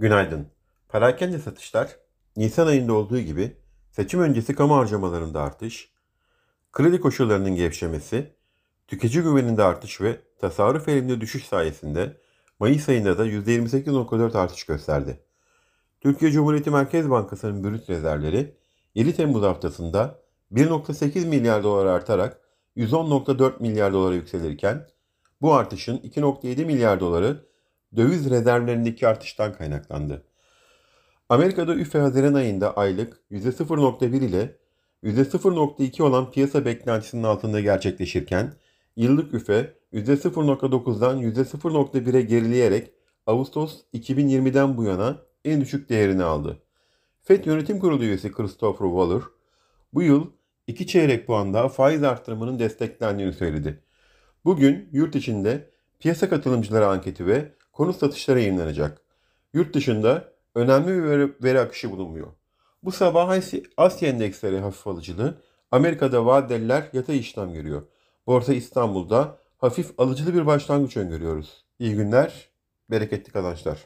Günaydın. Perakende satışlar Nisan ayında olduğu gibi seçim öncesi kamu harcamalarında artış, kredi koşullarının gevşemesi, tüketici güveninde artış ve tasarruf eğiliminde düşüş sayesinde Mayıs ayında da %28.4 artış gösterdi. Türkiye Cumhuriyeti Merkez Bankası'nın brüt rezervleri 7 Temmuz haftasında 1.8 milyar dolar artarak 110.4 milyar dolara yükselirken bu artışın 2.7 milyar doları döviz rezervlerindeki artıştan kaynaklandı. Amerika'da üfe Haziran ayında aylık %0.1 ile %0.2 olan piyasa beklentisinin altında gerçekleşirken yıllık üfe %0.9'dan %0.1'e gerileyerek Ağustos 2020'den bu yana en düşük değerini aldı. FED Yönetim Kurulu üyesi Christopher Waller bu yıl iki çeyrek puan daha faiz artırımının desteklendiğini söyledi. Bugün yurt içinde piyasa katılımcıları anketi ve konut satışları yayınlanacak. Yurt dışında önemli bir veri, veri akışı bulunmuyor. Bu sabah Asya, endeksleri hafif alıcılı, Amerika'da vadeliler yatay işlem görüyor. Borsa İstanbul'da hafif alıcılı bir başlangıç öngörüyoruz. İyi günler, bereketli kazançlar.